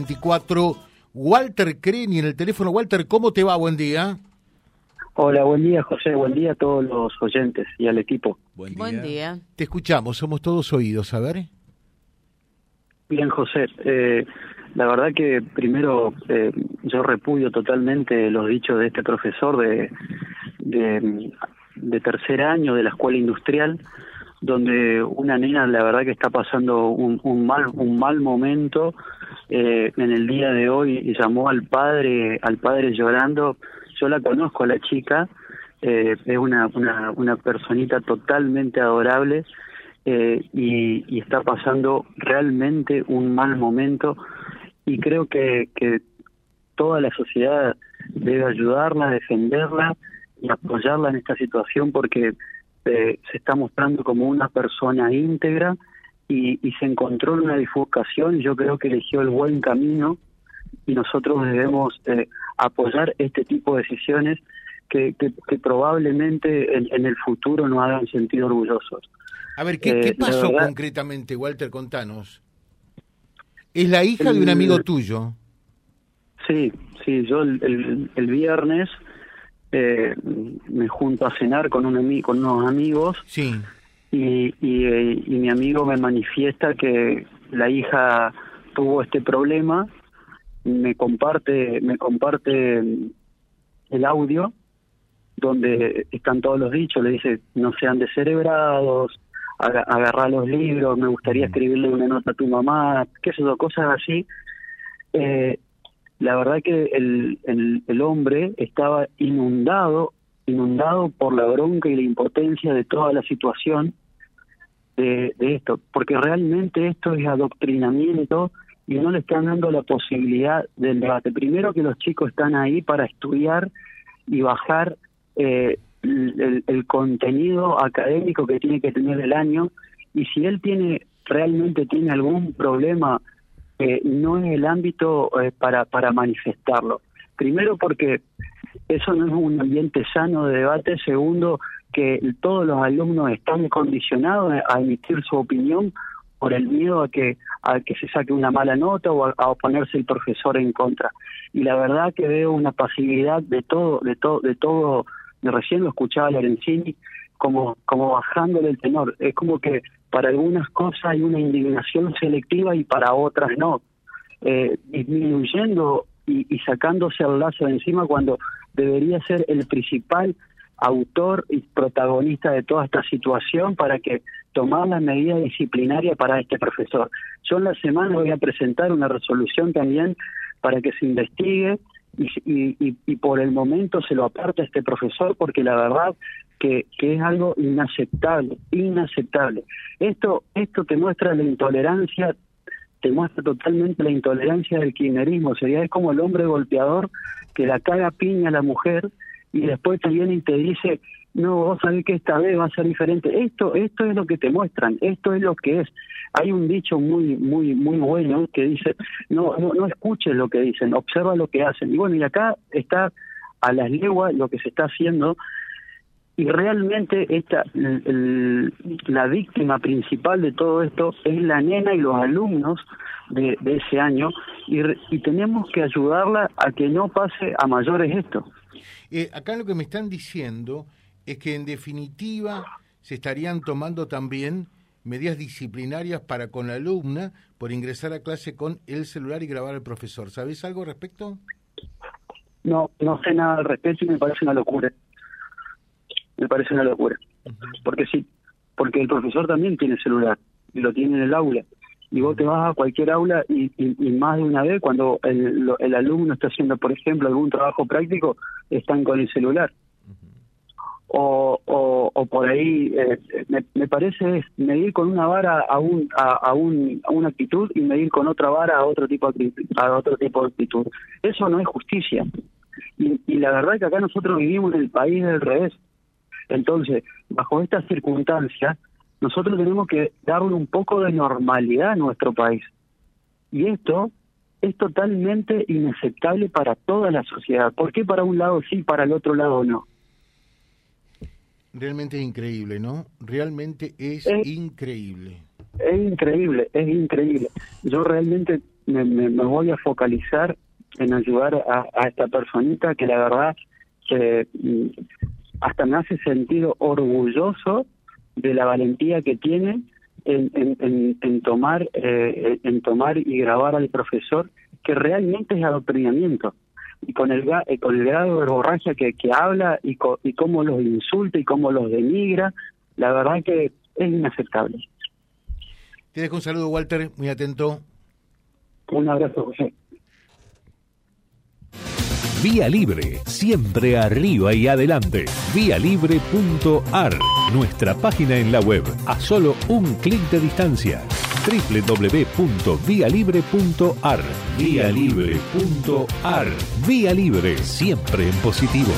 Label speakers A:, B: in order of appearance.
A: 24, Walter Creni en el teléfono. Walter, ¿cómo te va? Buen día.
B: Hola, buen día José, buen día a todos los oyentes y al equipo.
C: Buen día. Buen día.
A: Te escuchamos, somos todos oídos, a ver.
B: Bien, José, eh, la verdad que primero eh, yo repudio totalmente los dichos de este profesor de, de, de tercer año de la escuela industrial, donde una nena la verdad que está pasando un, un mal un mal momento eh, en el día de hoy llamó al padre al padre llorando. Yo la conozco a la chica eh, es una, una una personita totalmente adorable eh, y, y está pasando realmente un mal momento y creo que, que toda la sociedad debe ayudarla defenderla y apoyarla en esta situación porque se está mostrando como una persona íntegra y, y se encontró en una bifurcación yo creo que eligió el buen camino y nosotros debemos eh, apoyar este tipo de decisiones que, que, que probablemente en, en, el futuro nos hagan sentir orgullosos.
A: A ver, ¿qué, eh, ¿qué pasó verdad, concretamente, Walter? Contanos. Es la hija el, de un amigo tuyo.
B: Sí, sí, yo el, el, el viernes eh, me junto a cenar con, un con unos amigos
A: sí.
B: Y, y, eh, y, mi amigo me manifiesta que la hija tuvo este problema, me comparte, me comparte el audio donde están todos los dichos, le dice no sean descerebrados, ag agarrar los libros, me gustaría escribirle una nota a tu mamá, qué sé yo, cosas así. Eh, la verdad que el, el, el, hombre estaba inundado, inundado por la bronca y la impotencia de toda la situación de, de esto, porque realmente esto es adoctrinamiento y no le están dando la posibilidad del debate. Primero que los chicos están ahí para estudiar y bajar eh, el, contenido académico que tiene que tener el año y si él tiene realmente tiene algún problema eh, no es el ámbito eh, para, para manifestarlo. Primero porque eso no es un ambiente sano de debate. Segundo, que todos los alumnos están condicionados a emitir su opinión por el miedo a que a que se saque una mala nota o a, oponerse el profesor en contra. Y la verdad que veo una pasividad de todo, de todo, de todo. De recién lo escuchaba Lorenzini como como bajándole el tenor. Es como que para algunas cosas hay una indignación selectiva y para otras no, eh, disminuyendo y, y, sacándose el lazo de encima cuando debería ser el principal autor y protagonista de toda esta situación para que tomar la medida disciplinaria para este profesor. Yo en la semana voy a presentar una resolución también para que se investigue y, y, por el momento se lo aparta a este profesor porque la verdad que, que es algo inaceptable, inaceptable. Esto, esto te muestra la intolerancia, te muestra totalmente la intolerancia del kirchnerismo, sería es como el hombre golpeador que la caga piña a la mujer y después te viene y te dice, no, vos sabés que esta vez va a ser diferente. Esto, esto es lo que te muestran, esto es lo que es. Hay un dicho muy, muy, muy bueno que dice, no, no, no escuches lo que dicen, observa lo que hacen. Y bueno, y acá está a las leguas lo que se está haciendo y realmente esta el, la víctima principal de todo esto es la nena y los alumnos de, de ese año y, y tenemos que ayudarla a que no pase a mayores esto.
A: Eh, acá lo que me están diciendo es que en definitiva se estarían tomando también medidas disciplinarias para con la alumna por ingresar a clase con el celular y grabar al profesor. ¿Sabes algo al respecto?
B: No, no sé nada al respecto y me parece una locura. Me parece una locura. Uh -huh. Porque sí, porque el profesor también tiene celular y lo tiene en el aula. Y vos te vas a cualquier aula y, y, y más de una vez cuando el, el, alumno está haciendo, por ejemplo, algún trabajo práctico, están con el celular. Uh -huh. o, o, o, por ahí, eh, me, me, parece es medir con una vara a, un, a, a, un, a una actitud y medir con otra vara a otro tipo de, a otro tipo de actitud. Eso no es justicia. Y, y la verdad es que acá nosotros vivimos en el país del revés. Entonces, bajo estas circunstancias, nosotros tenemos que darle un poco de normalidad a nuestro país. Y esto es totalmente inaceptable para toda la sociedad. ¿Por qué para un lado sí, para el otro lado no?
A: Realmente es increíble, ¿no? Realmente es, es increíble.
B: Es increíble, es increíble. Yo realmente me, me, voy a focalizar en ayudar a, a, esta personita que la verdad mm, hasta me hace sentido orgulloso de la valentía que tiene en, en, en, tomar eh, en tomar y grabar al profesor que realmente es adoctrinamiento. Y con el eh, con el grado de verborragia que, que habla y, y cómo los insulta y cómo los denigra la verdad que es inaceptable.
A: Te dejo un saludo Walter muy atento.
B: Un abrazo José
C: Vía Libre, siempre arriba y adelante. Vialibre.ar, nuestra página en la web, a solo un clic de distancia. www.vialibre.ar, vialibre.ar. Vía Libre, siempre en positivo.